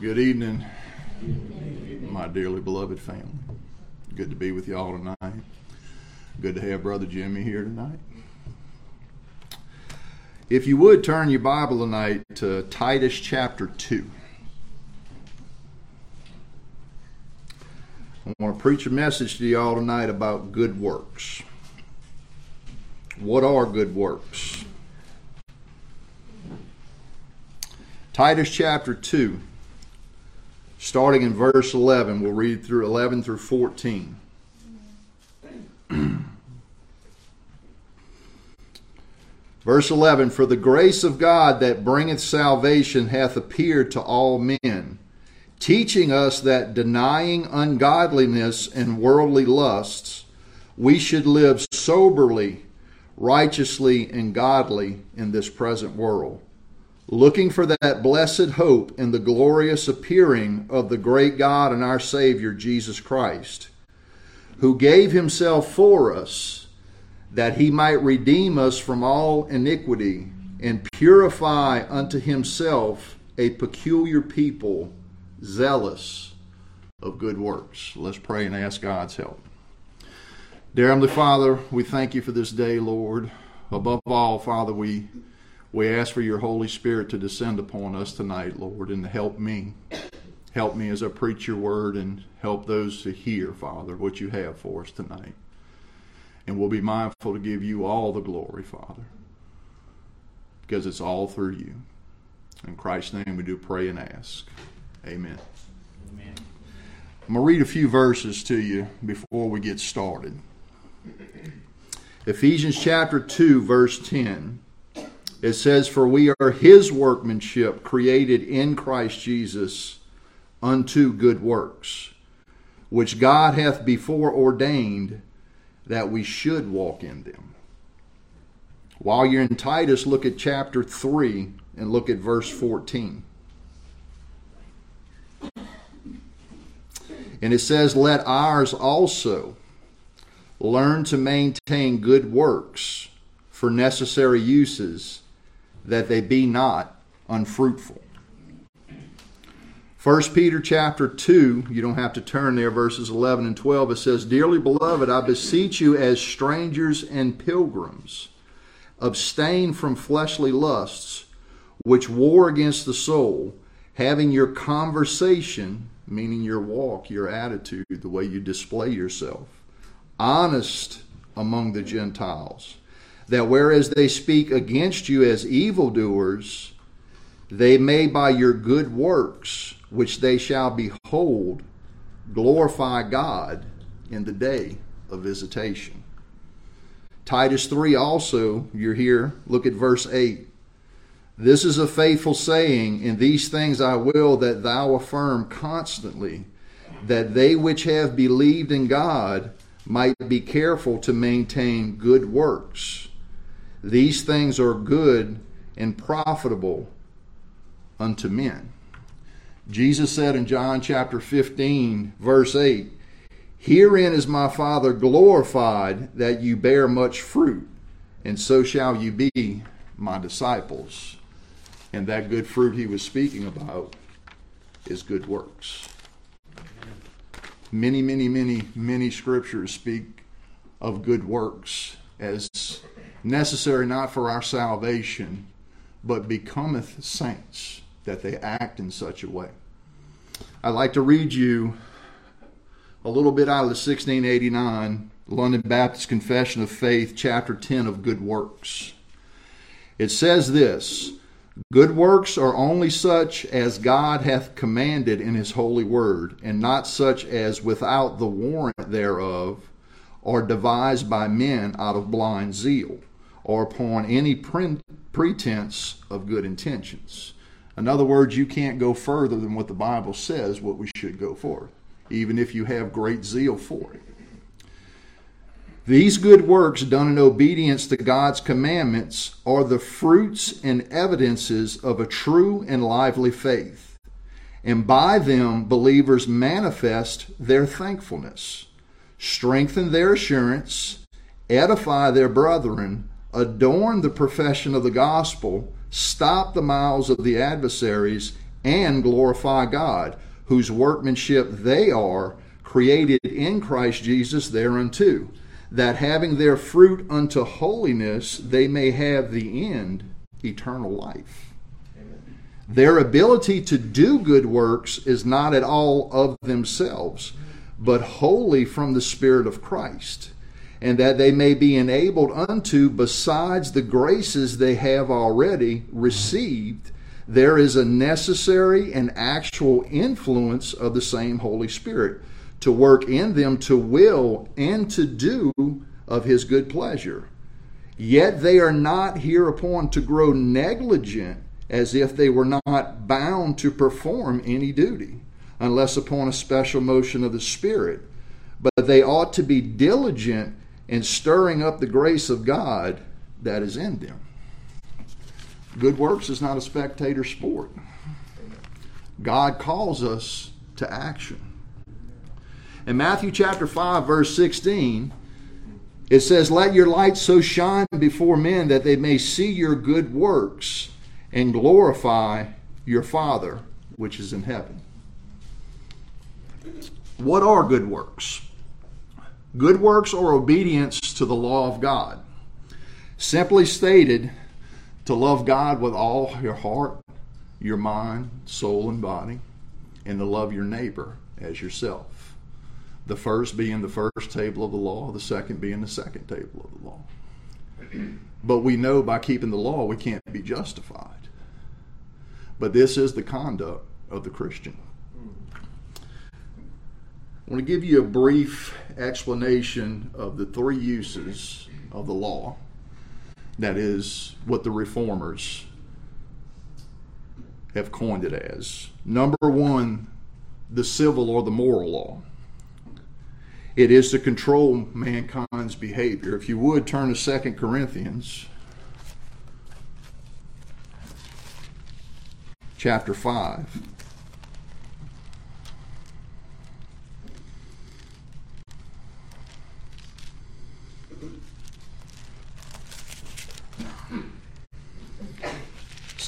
Good evening, my dearly beloved family. Good to be with y'all tonight. Good to have Brother Jimmy here tonight. If you would turn your Bible tonight to Titus chapter 2. I want to preach a message to y'all tonight about good works. What are good works? Titus chapter 2, starting in verse 11. We'll read through 11 through 14. Verse 11 For the grace of God that bringeth salvation hath appeared to all men, teaching us that denying ungodliness and worldly lusts, we should live soberly, righteously, and godly in this present world, looking for that blessed hope in the glorious appearing of the great God and our Savior Jesus Christ, who gave himself for us that he might redeem us from all iniquity and purify unto himself a peculiar people zealous of good works. Let's pray and ask God's help. Dear Heavenly Father, we thank you for this day, Lord. Above all, Father, we we ask for your Holy Spirit to descend upon us tonight, Lord, and to help me. Help me as I preach your word and help those to hear, Father, what you have for us tonight. And we'll be mindful to give you all the glory, Father, because it's all through you. In Christ's name we do pray and ask. Amen. Amen. I'm going to read a few verses to you before we get started. Ephesians chapter 2, verse 10. It says, For we are his workmanship, created in Christ Jesus unto good works, which God hath before ordained that we should walk in them. While you're in Titus, look at chapter 3 and look at verse 14. And it says, Let ours also learn to maintain good works for necessary uses, that they be not unfruitful. 1 Peter chapter 2, you don't have to turn there, verses 11 and 12. It says, Dearly beloved, I beseech you as strangers and pilgrims, abstain from fleshly lusts, which war against the soul, having your conversation, meaning your walk, your attitude, the way you display yourself, honest among the Gentiles, that whereas they speak against you as evildoers, they may by your good works, which they shall behold, glorify God in the day of visitation. Titus 3 also, you're here, look at verse 8. This is a faithful saying, In these things I will that thou affirm constantly, that they which have believed in God might be careful to maintain good works. These things are good and profitable unto men. Jesus said in John chapter 15, verse 8, Herein is my Father glorified that you bear much fruit, and so shall you be my disciples. And that good fruit he was speaking about is good works. Many, many, many, many scriptures speak of good works as necessary not for our salvation, but becometh saints, that they act in such a way. I'd like to read you a little bit out of the 1689 London Baptist Confession of Faith, chapter 10 of Good Works. It says this Good works are only such as God hath commanded in his holy word, and not such as without the warrant thereof are devised by men out of blind zeal, or upon any pretense of good intentions. In other words, you can't go further than what the Bible says what we should go for, even if you have great zeal for it. These good works done in obedience to God's commandments are the fruits and evidences of a true and lively faith. And by them, believers manifest their thankfulness, strengthen their assurance, edify their brethren, adorn the profession of the gospel, stop the mouths of the adversaries, and glorify God, whose workmanship they are, created in Christ Jesus thereunto, that having their fruit unto holiness, they may have the end, eternal life. Amen. Their ability to do good works is not at all of themselves, but wholly from the Spirit of Christ and that they may be enabled unto, besides the graces they have already received, there is a necessary and actual influence of the same Holy Spirit to work in them to will and to do of his good pleasure. Yet they are not hereupon to grow negligent as if they were not bound to perform any duty, unless upon a special motion of the Spirit. But they ought to be diligent in stirring up the grace of God that is in them. Good works is not a spectator sport. God calls us to action. In Matthew chapter 5, verse 16, it says, Let your light so shine before men that they may see your good works and glorify your Father which is in heaven. What are good works? Good works or obedience to the law of God. Simply stated, to love God with all your heart, your mind, soul, and body, and to love your neighbor as yourself. The first being the first table of the law, the second being the second table of the law. But we know by keeping the law we can't be justified. But this is the conduct of the Christian. I want to give you a brief explanation of the three uses of the law. That is what the reformers have coined it as. Number one, the civil or the moral law. It is to control mankind's behavior. If you would turn to 2 Corinthians chapter 5.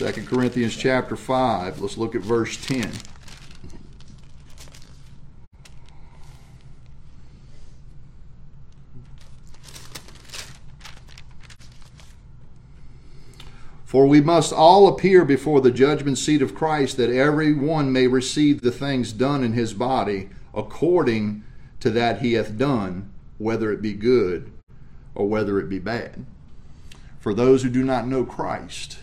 Second Corinthians chapter 5. Let's look at verse 10. For we must all appear before the judgment seat of Christ, that every one may receive the things done in his body according to that he hath done, whether it be good or whether it be bad. For those who do not know Christ,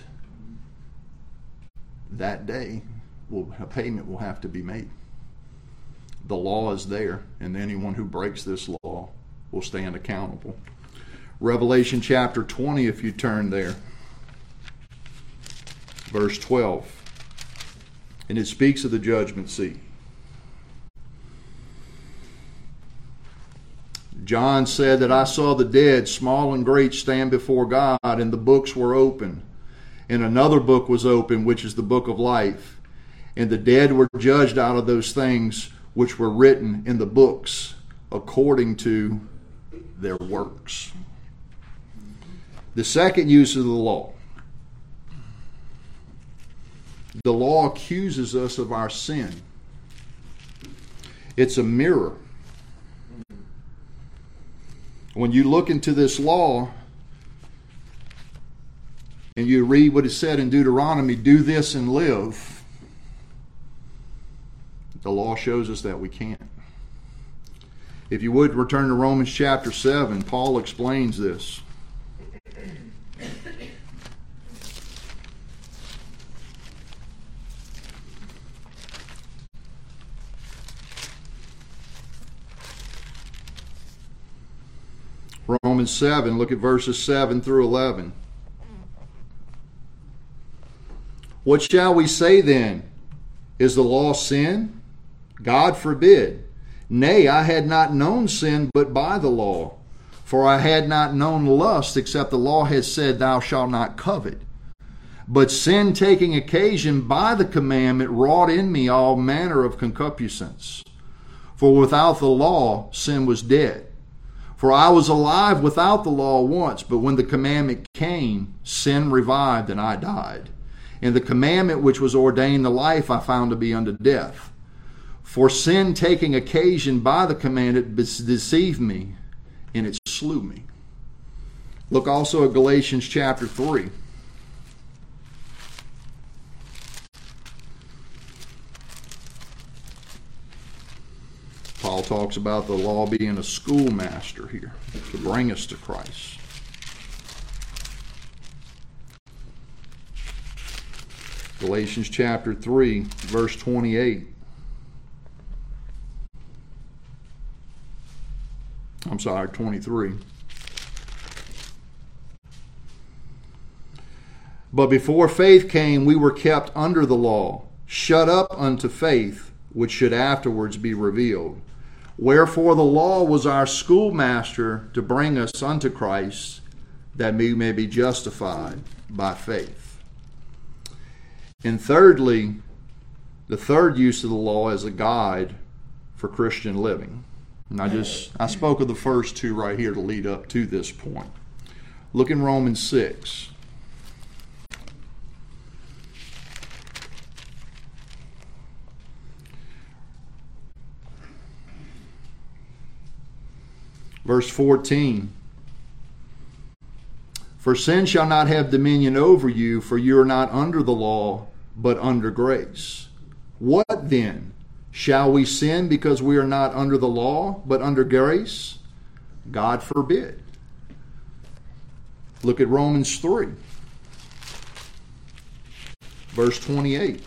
that day will, a payment will have to be made. The law is there, and anyone who breaks this law will stand accountable. Revelation chapter 20, if you turn there, verse 12. And it speaks of the judgment seat. John said that I saw the dead, small and great, stand before God, and the books were open and another book was opened, which is the book of life. And the dead were judged out of those things which were written in the books according to their works. The second use of the law. The law accuses us of our sin. It's a mirror. When you look into this law, and you read what is said in Deuteronomy do this and live, the law shows us that we can't. If you would return to Romans chapter 7, Paul explains this. Romans 7, look at verses 7 through 11. What shall we say then? Is the law sin? God forbid. Nay, I had not known sin but by the law. For I had not known lust except the law had said, Thou shalt not covet. But sin taking occasion by the commandment wrought in me all manner of concupiscence. For without the law, sin was dead. For I was alive without the law once, but when the commandment came, sin revived and I died. And the commandment which was ordained to life I found to be unto death. For sin taking occasion by the commandment deceived me, and it slew me. Look also at Galatians chapter 3. Paul talks about the law being a schoolmaster here to bring us to Christ. Galatians chapter 3, verse 28. I'm sorry, 23. But before faith came, we were kept under the law, shut up unto faith, which should afterwards be revealed. Wherefore the law was our schoolmaster to bring us unto Christ, that we may be justified by faith. And thirdly, the third use of the law as a guide for Christian living. And I just I spoke of the first two right here to lead up to this point. Look in Romans 6. Verse 14 For sin shall not have dominion over you, for you are not under the law, but under grace. What then? Shall we sin because we are not under the law, but under grace? God forbid. Look at Romans 3, verse 28.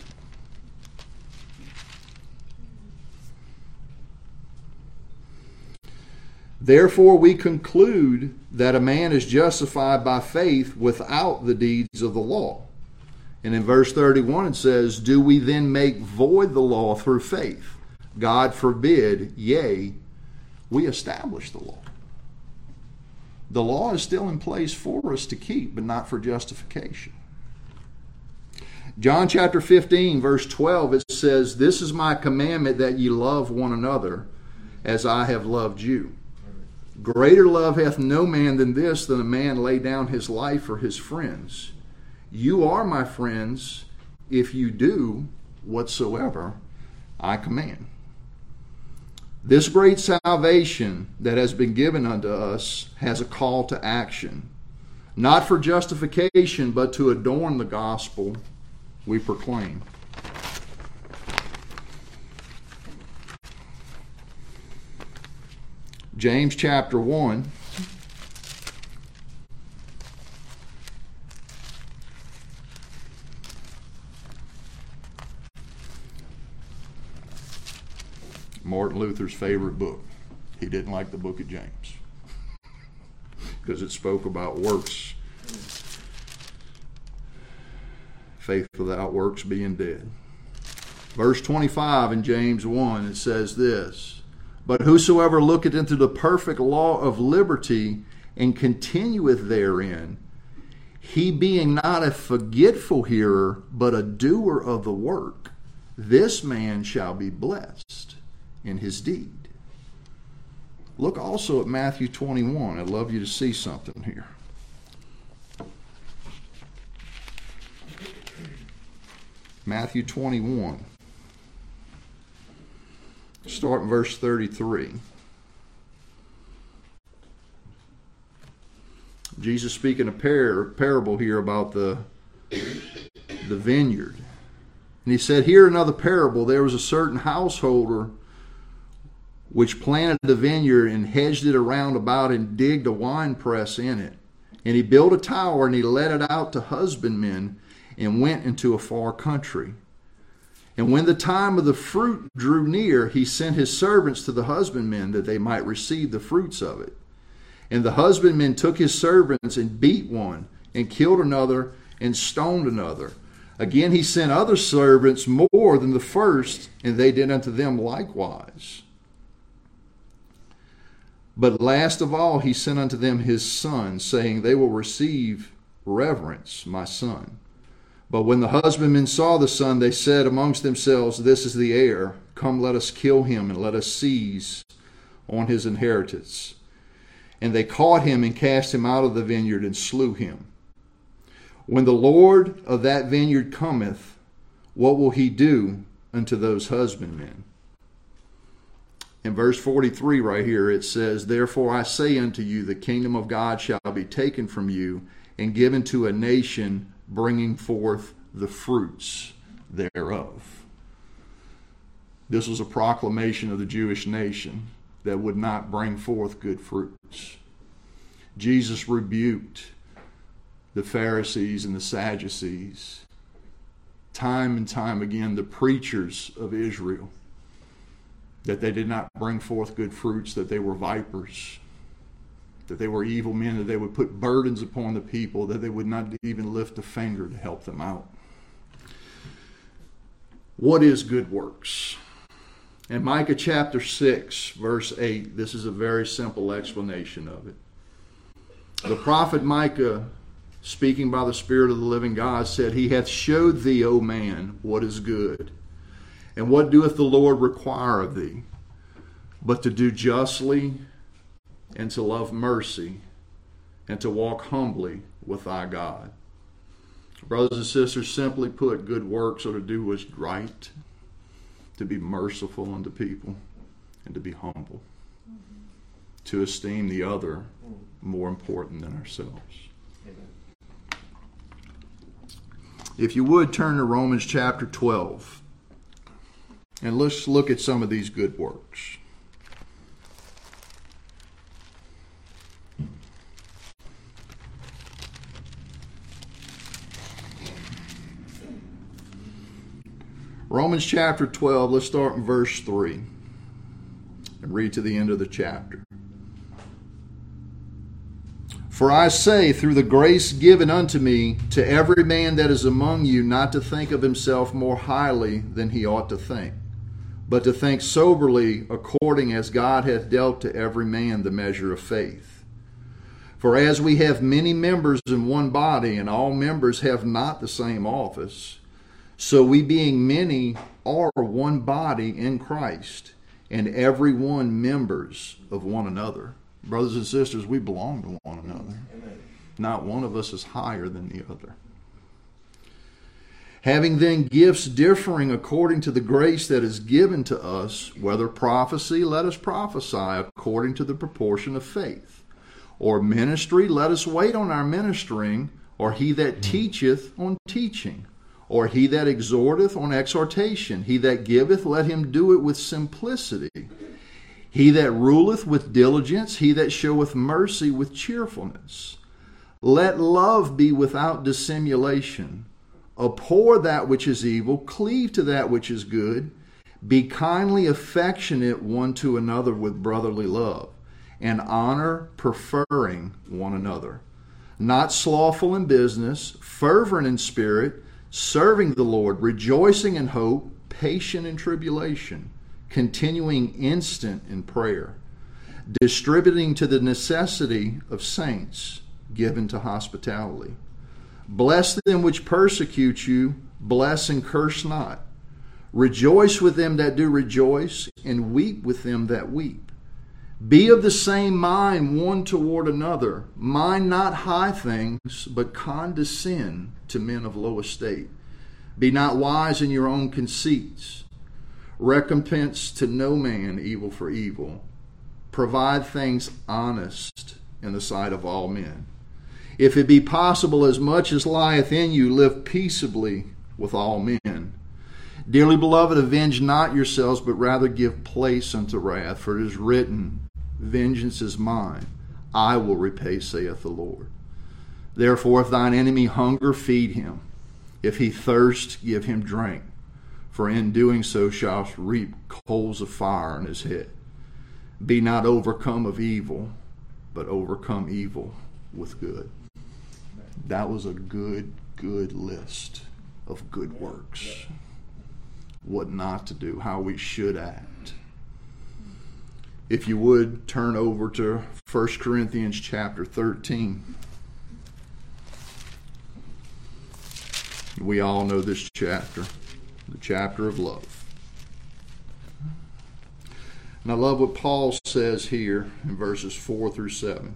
Therefore, we conclude that a man is justified by faith without the deeds of the law. And in verse 31, it says, Do we then make void the law through faith? God forbid, yea, we establish the law. The law is still in place for us to keep, but not for justification. John chapter 15, verse 12, it says, This is my commandment that ye love one another as I have loved you. Greater love hath no man than this, than a man lay down his life for his friends. You are my friends if you do whatsoever I command. This great salvation that has been given unto us has a call to action, not for justification, but to adorn the gospel we proclaim. James chapter 1. Martin Luther's favorite book. He didn't like the book of James because it spoke about works. Faith without works being dead. Verse 25 in James 1, it says this But whosoever looketh into the perfect law of liberty and continueth therein, he being not a forgetful hearer, but a doer of the work, this man shall be blessed in his deed. Look also at Matthew 21. I'd love you to see something here. Matthew 21. Start in verse 33. Jesus speaking a par- parable here about the, the vineyard. And he said, Hear another parable. There was a certain householder which planted the vineyard and hedged it around about and digged a wine press in it. And he built a tower and he let it out to husbandmen and went into a far country. And when the time of the fruit drew near, he sent his servants to the husbandmen that they might receive the fruits of it. And the husbandmen took his servants and beat one, and killed another, and stoned another. Again he sent other servants more than the first, and they did unto them likewise. But last of all, he sent unto them his son, saying, They will receive reverence, my son. But when the husbandmen saw the son, they said amongst themselves, This is the heir. Come, let us kill him, and let us seize on his inheritance. And they caught him and cast him out of the vineyard and slew him. When the Lord of that vineyard cometh, what will he do unto those husbandmen? In verse 43 right here, it says, Therefore I say unto you, the kingdom of God shall be taken from you and given to a nation bringing forth the fruits thereof. This was a proclamation of the Jewish nation that would not bring forth good fruits. Jesus rebuked the Pharisees and the Sadducees, time and time again, the preachers of Israel that they did not bring forth good fruits, that they were vipers, that they were evil men, that they would put burdens upon the people, that they would not even lift a finger to help them out. What is good works? In Micah chapter 6, verse 8, this is a very simple explanation of it. The prophet Micah, speaking by the Spirit of the living God, said, He hath showed thee, O man, what is good and what doeth the Lord require of thee? But to do justly and to love mercy and to walk humbly with thy God. Brothers and sisters, simply put, good works are to do what's right, to be merciful unto people, and to be humble, to esteem the other more important than ourselves. If you would turn to Romans chapter 12. And let's look at some of these good works. Romans chapter 12, let's start in verse 3 and read to the end of the chapter. For I say, through the grace given unto me, to every man that is among you, not to think of himself more highly than he ought to think but to think soberly according as God hath dealt to every man the measure of faith. For as we have many members in one body, and all members have not the same office, so we being many are one body in Christ, and every one members of one another. Brothers and sisters, we belong to one another. Amen. Not one of us is higher than the other. Having then gifts differing according to the grace that is given to us, whether prophecy, let us prophesy according to the proportion of faith. Or ministry, let us wait on our ministering, or he that teacheth on teaching, or he that exhorteth on exhortation. He that giveth, let him do it with simplicity. He that ruleth with diligence, he that showeth mercy with cheerfulness. Let love be without dissimulation. Abhor that which is evil, cleave to that which is good. Be kindly affectionate one to another with brotherly love, and honor, preferring one another. Not slothful in business, fervent in spirit, serving the Lord, rejoicing in hope, patient in tribulation, continuing instant in prayer, distributing to the necessity of saints, given to hospitality. Bless them which persecute you, bless and curse not. Rejoice with them that do rejoice, and weep with them that weep. Be of the same mind one toward another. Mind not high things, but condescend to men of low estate. Be not wise in your own conceits. Recompense to no man evil for evil. Provide things honest in the sight of all men. If it be possible, as much as lieth in you, live peaceably with all men. Dearly beloved, avenge not yourselves, but rather give place unto wrath, for it is written, Vengeance is mine, I will repay, saith the Lord. Therefore, if thine enemy hunger, feed him. If he thirst, give him drink. For in doing so shalt reap coals of fire in his head. Be not overcome of evil, but overcome evil with good that was a good, good list of good works. What not to do, how we should act. If you would turn over to 1 Corinthians chapter 13. We all know this chapter, the chapter of love. And I love what Paul says here in verses 4 through 7.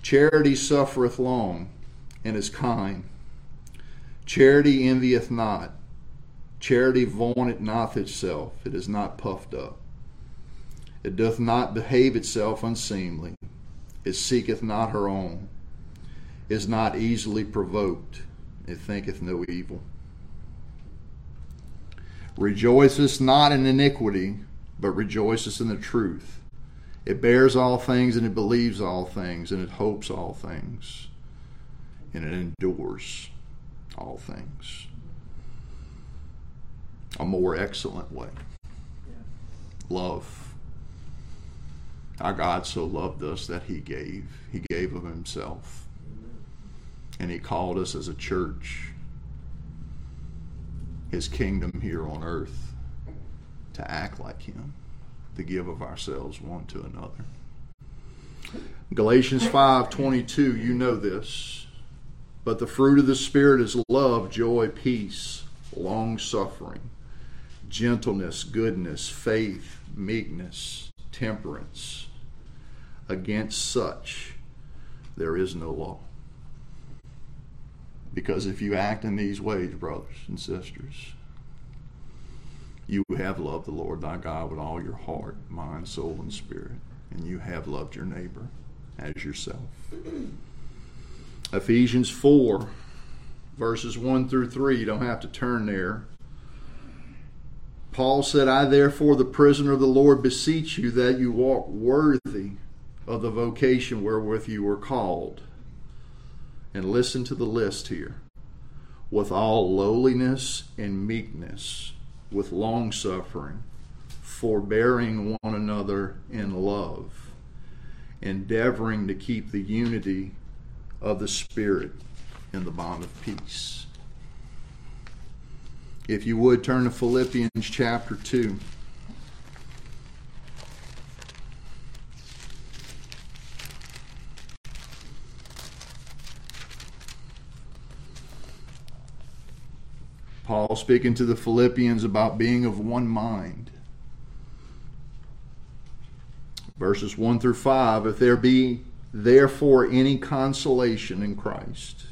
Charity suffereth long and is kind. Charity envieth not. Charity vaunteth not itself. It is not puffed up. It doth not behave itself unseemly. It seeketh not her own. Is not easily provoked. It thinketh no evil. Rejoiceth not in iniquity, but rejoiceth in the truth. It bears all things and it believes all things and it hopes all things and it endures all things. A more excellent way. Love. Our God so loved us that He gave. He gave of Himself. And He called us as a church, His kingdom here on earth, to act like Him to give of ourselves one to another. Galatians 5:22, you know this. But the fruit of the spirit is love, joy, peace, long-suffering, gentleness, goodness, faith, meekness, temperance. Against such there is no law. Because if you act in these ways, brothers and sisters, you have loved the Lord thy God with all your heart, mind, soul, and spirit, and you have loved your neighbor as yourself. Ephesians 4, verses 1 through 3, you don't have to turn there. Paul said, I therefore, the prisoner of the Lord, beseech you that you walk worthy of the vocation wherewith you were called. And listen to the list here with all lowliness and meekness with long suffering, forbearing one another in love, endeavoring to keep the unity of the Spirit in the bond of peace. If you would turn to Philippians chapter 2. Paul speaking to the Philippians about being of one mind. Verses 1 through 5 If there be therefore any consolation in Christ,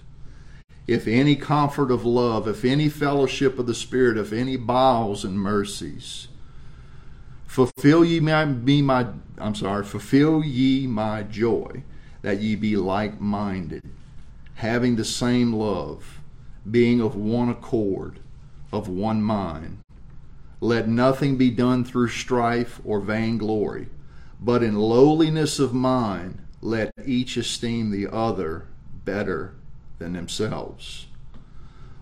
if any comfort of love, if any fellowship of the Spirit, if any bowels and mercies, fulfill ye my, be my I'm sorry, fulfill ye my joy, that ye be like minded, having the same love, being of one accord of one mind. Let nothing be done through strife or vainglory, but in lowliness of mind let each esteem the other better than themselves.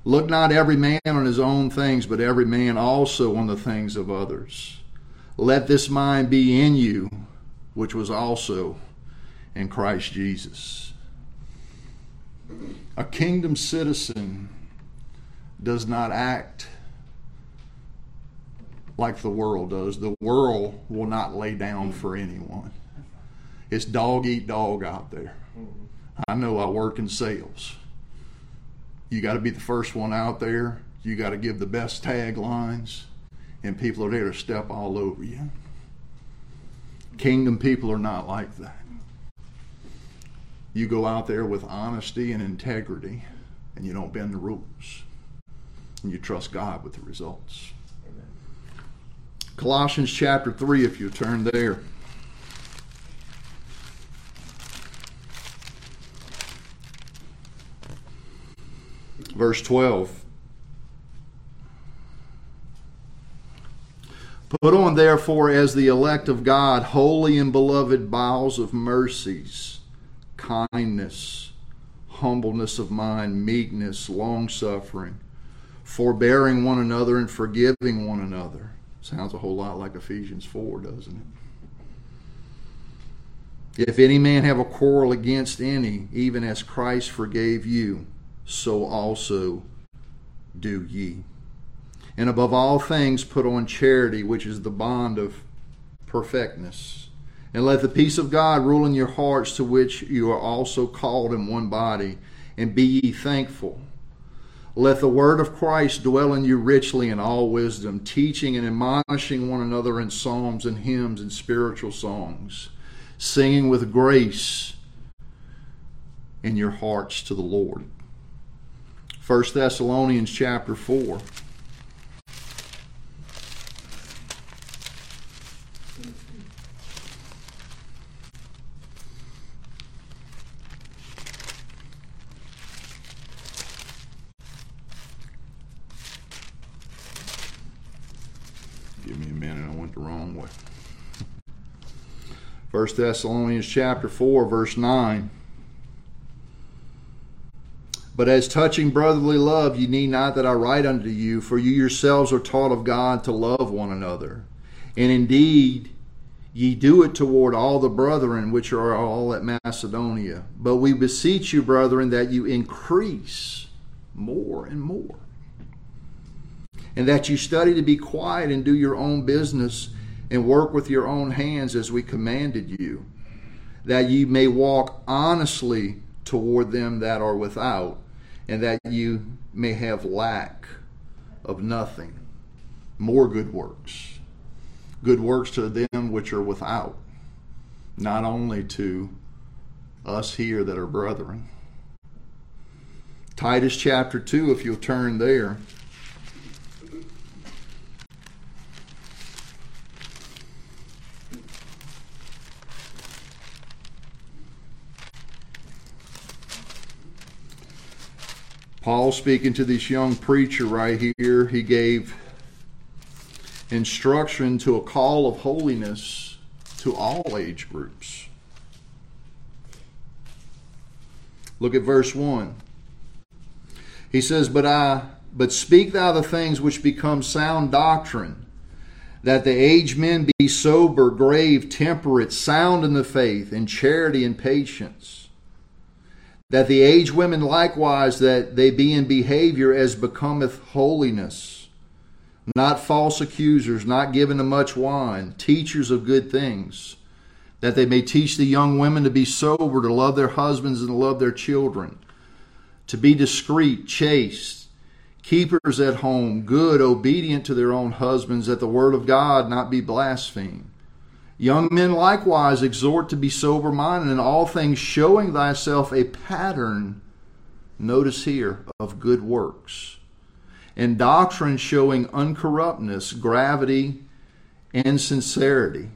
Look not every man on his own things, but every man also on the things of others. Let this mind be in you, which was also in Christ Jesus. A kingdom citizen does not act like the world does. The world will not lay down for anyone. It's dog eat dog out there. I know I work in sales. You got to be the first one out there. You got to give the best taglines, and people are there to step all over you. Kingdom people are not like that. You go out there with honesty and integrity, and you don't bend the rules and you trust God with the results. Amen. Colossians chapter 3, if you turn there. Verse 12. Put on, therefore, as the elect of God, holy and beloved bowels of mercies, kindness, humbleness of mind, meekness, long suffering forbearing one another and forgiving one another. Sounds a whole lot like Ephesians 4, doesn't it? If any man have a quarrel against any, even as Christ forgave you, so also do ye. And above all things, put on charity, which is the bond of perfectness. And let the peace of God rule in your hearts, to which you are also called in one body, and be ye thankful. Let the word of Christ dwell in you richly in all wisdom, teaching and admonishing one another in psalms and hymns and spiritual songs, singing with grace in your hearts to the Lord. 1 Thessalonians chapter 4. Give me a minute, I went the wrong way. 1 Thessalonians chapter 4 verse 9 But as touching brotherly love ye need not that I write unto you for you yourselves are taught of God to love one another. And indeed ye do it toward all the brethren which are all at Macedonia. But we beseech you brethren that you increase more and more. And that you study to be quiet and do your own business and work with your own hands as we commanded you, that ye may walk honestly toward them that are without, and that you may have lack of nothing. More good works. Good works to them which are without, not only to us here that are brethren. Titus chapter 2, if you'll turn there. Paul speaking to this young preacher right here, he gave instruction to a call of holiness to all age groups. Look at verse 1. He says, But I but speak thou the things which become sound doctrine, that the aged men be sober, grave, temperate, sound in the faith, in charity and patience that the aged women likewise that they be in behavior as becometh holiness not false accusers not given to much wine teachers of good things that they may teach the young women to be sober to love their husbands and to love their children to be discreet chaste keepers at home good obedient to their own husbands that the word of god not be blasphemed Young men likewise exhort to be sober minded in all things, showing thyself a pattern, notice here, of good works, and doctrine showing uncorruptness, gravity, and sincerity.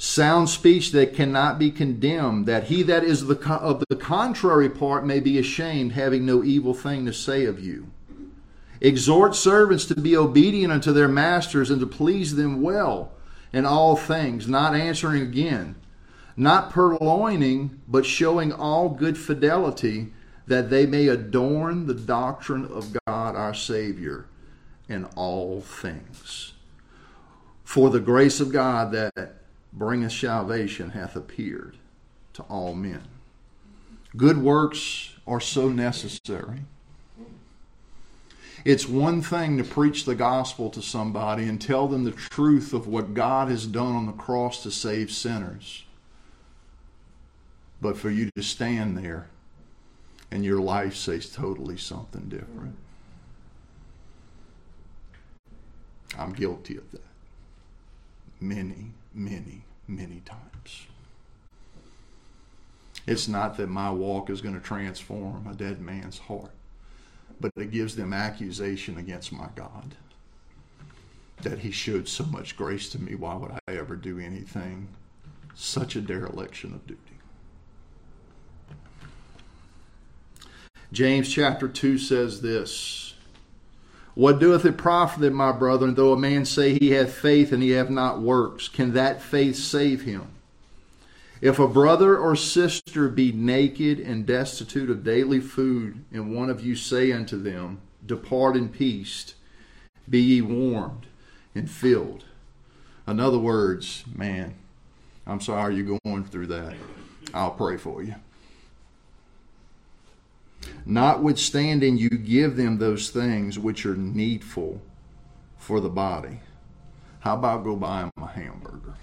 Sound speech that cannot be condemned, that he that is the, of the contrary part may be ashamed, having no evil thing to say of you. Exhort servants to be obedient unto their masters and to please them well in all things, not answering again, not purloining, but showing all good fidelity, that they may adorn the doctrine of God our Savior in all things. For the grace of God that bringeth salvation hath appeared to all men. Good works are so necessary. It's one thing to preach the gospel to somebody and tell them the truth of what God has done on the cross to save sinners. But for you to stand there and your life says totally something different. I'm guilty of that. Many, many, many times. It's not that my walk is going to transform a dead man's heart but it gives them accusation against my God. That he showed so much grace to me. Why would I ever do anything? Such a dereliction of duty. James chapter 2 says this What doeth it profit, my brethren, though a man say he hath faith and he have not works? Can that faith save him? If a brother or sister be naked and destitute of daily food, and one of you say unto them, Depart in peace, be ye warmed and filled. In other words, man, I'm sorry you're going through that. I'll pray for you. Notwithstanding, you give them those things which are needful for the body. How about go buy them a hamburger?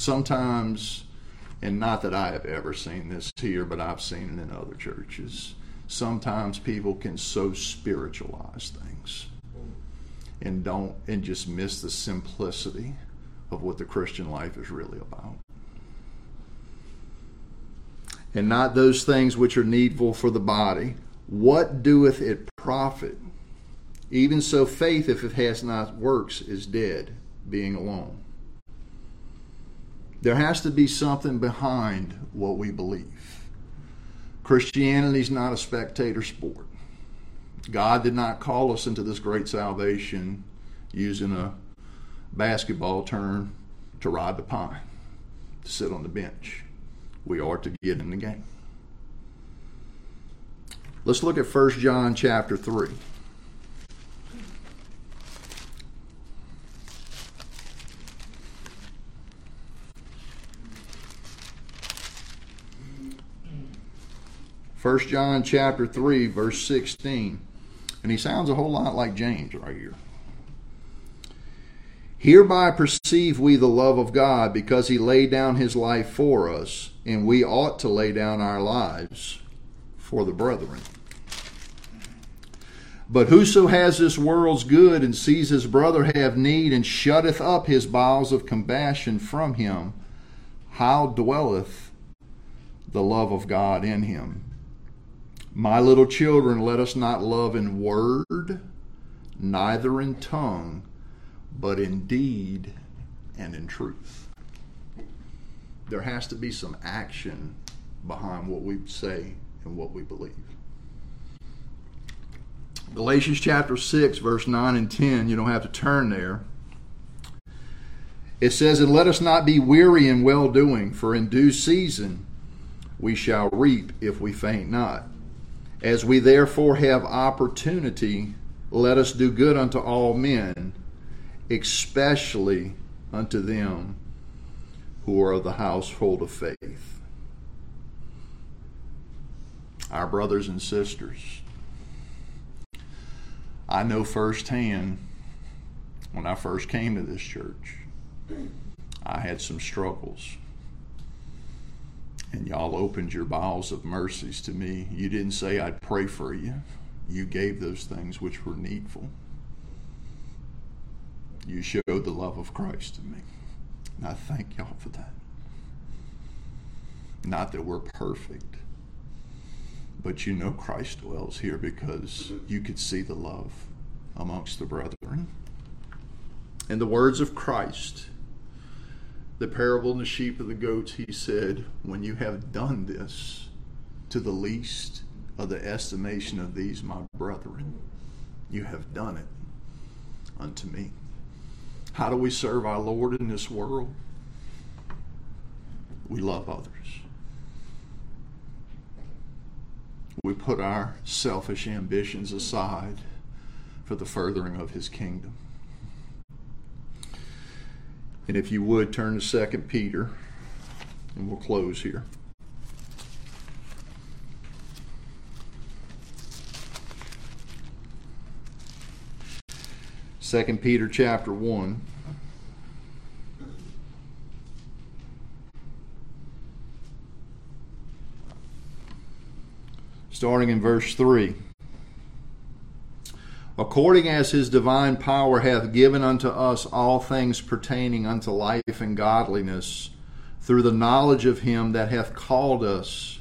Sometimes, and not that I have ever seen this here, but I've seen it in other churches. Sometimes people can so spiritualize things and don't and just miss the simplicity of what the Christian life is really about. and not those things which are needful for the body. What doeth it profit? Even so, faith, if it has not works, is dead, being alone. There has to be something behind what we believe. Christianity is not a spectator sport. God did not call us into this great salvation using a basketball term to ride the pine, to sit on the bench. We are to get in the game. Let's look at 1 John chapter 3. First John chapter 3 verse 16. And he sounds a whole lot like James right here. Hereby perceive we the love of God because he laid down his life for us, and we ought to lay down our lives for the brethren. But whoso has this world's good and sees his brother have need and shutteth up his bowels of compassion from him, how dwelleth the love of God in him? My little children, let us not love in word, neither in tongue, but in deed and in truth. There has to be some action behind what we say and what we believe. Galatians chapter 6, verse 9 and 10, you don't have to turn there. It says, And let us not be weary in well doing, for in due season we shall reap if we faint not. As we therefore have opportunity, let us do good unto all men, especially unto them who are of the household of faith. Our brothers and sisters. I know firsthand when I first came to this church, I had some struggles and y'all opened your bowels of mercies to me. You didn't say I'd pray for you. You gave those things which were needful. You showed the love of Christ to me. And I thank y'all for that. Not that we're perfect, but you know Christ dwells here because you could see the love amongst the brethren. In the words of Christ, the parable and the sheep and the goats, he said, When you have done this to the least of the estimation of these my brethren, you have done it unto me. How do we serve our Lord in this world? We love others. We put our selfish ambitions aside for the furthering of his kingdom. And if you would turn to 2 Peter, and we'll close here. Second Peter chapter one. Starting in verse 3 according as his divine power hath given unto us all things pertaining unto life and godliness, through the knowledge of him that hath called us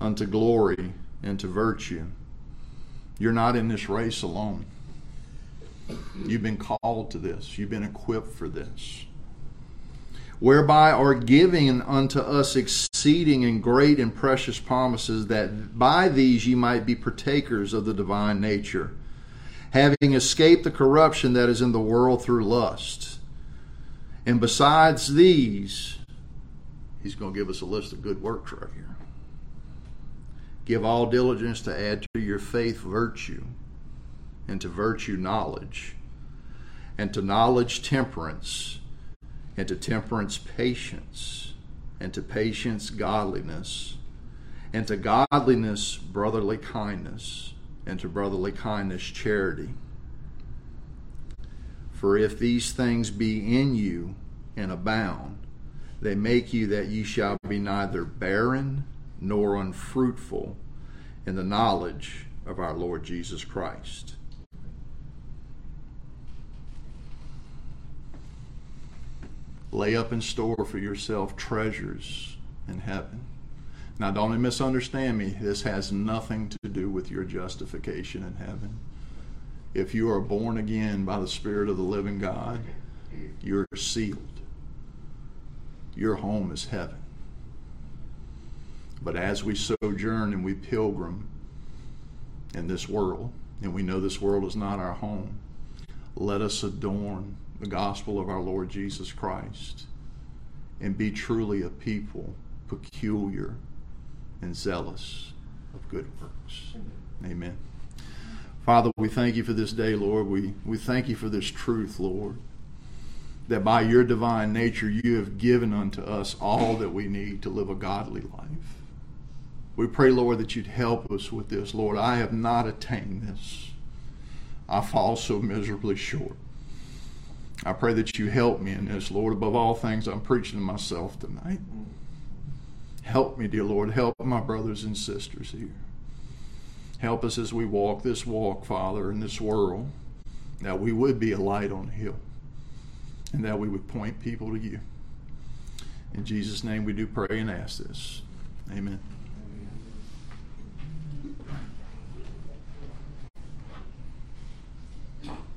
unto glory and to virtue. You're not in this race alone. You've been called to this, you've been equipped for this. Whereby are given unto us exceeding and great and precious promises, that by these ye might be partakers of the divine nature having escaped the corruption that is in the world through lust. And besides these, he's going to give us a list of good works right here. Give all diligence to add to your faith virtue, and to virtue knowledge, and to knowledge temperance, and to temperance patience, and to patience godliness, and to godliness brotherly kindness and to brotherly kindness, charity. For if these things be in you and abound, they make you that ye shall be neither barren nor unfruitful in the knowledge of our Lord Jesus Christ. Lay up in store for yourself treasures in heaven. Now, don't misunderstand me. This has nothing to do with your justification in heaven. If you are born again by the Spirit of the living God, you're sealed. Your home is heaven. But as we sojourn and we pilgrim in this world, and we know this world is not our home, let us adorn the gospel of our Lord Jesus Christ and be truly a people peculiar and zealous of good works. Amen. Father, we thank you for this day, Lord. We, we thank you for this truth, Lord, that by your divine nature you have given unto us all that we need to live a godly life. We pray, Lord, that you'd help us with this, Lord. I have not attained this. I fall so miserably short. I pray that you help me in this, Lord. Above all things, I'm preaching to myself tonight. Help me, dear Lord. Help my brothers and sisters here. Help us as we walk this walk, Father, in this world, that we would be a light on the hill and that we would point people to you. In Jesus' name we do pray and ask this. Amen.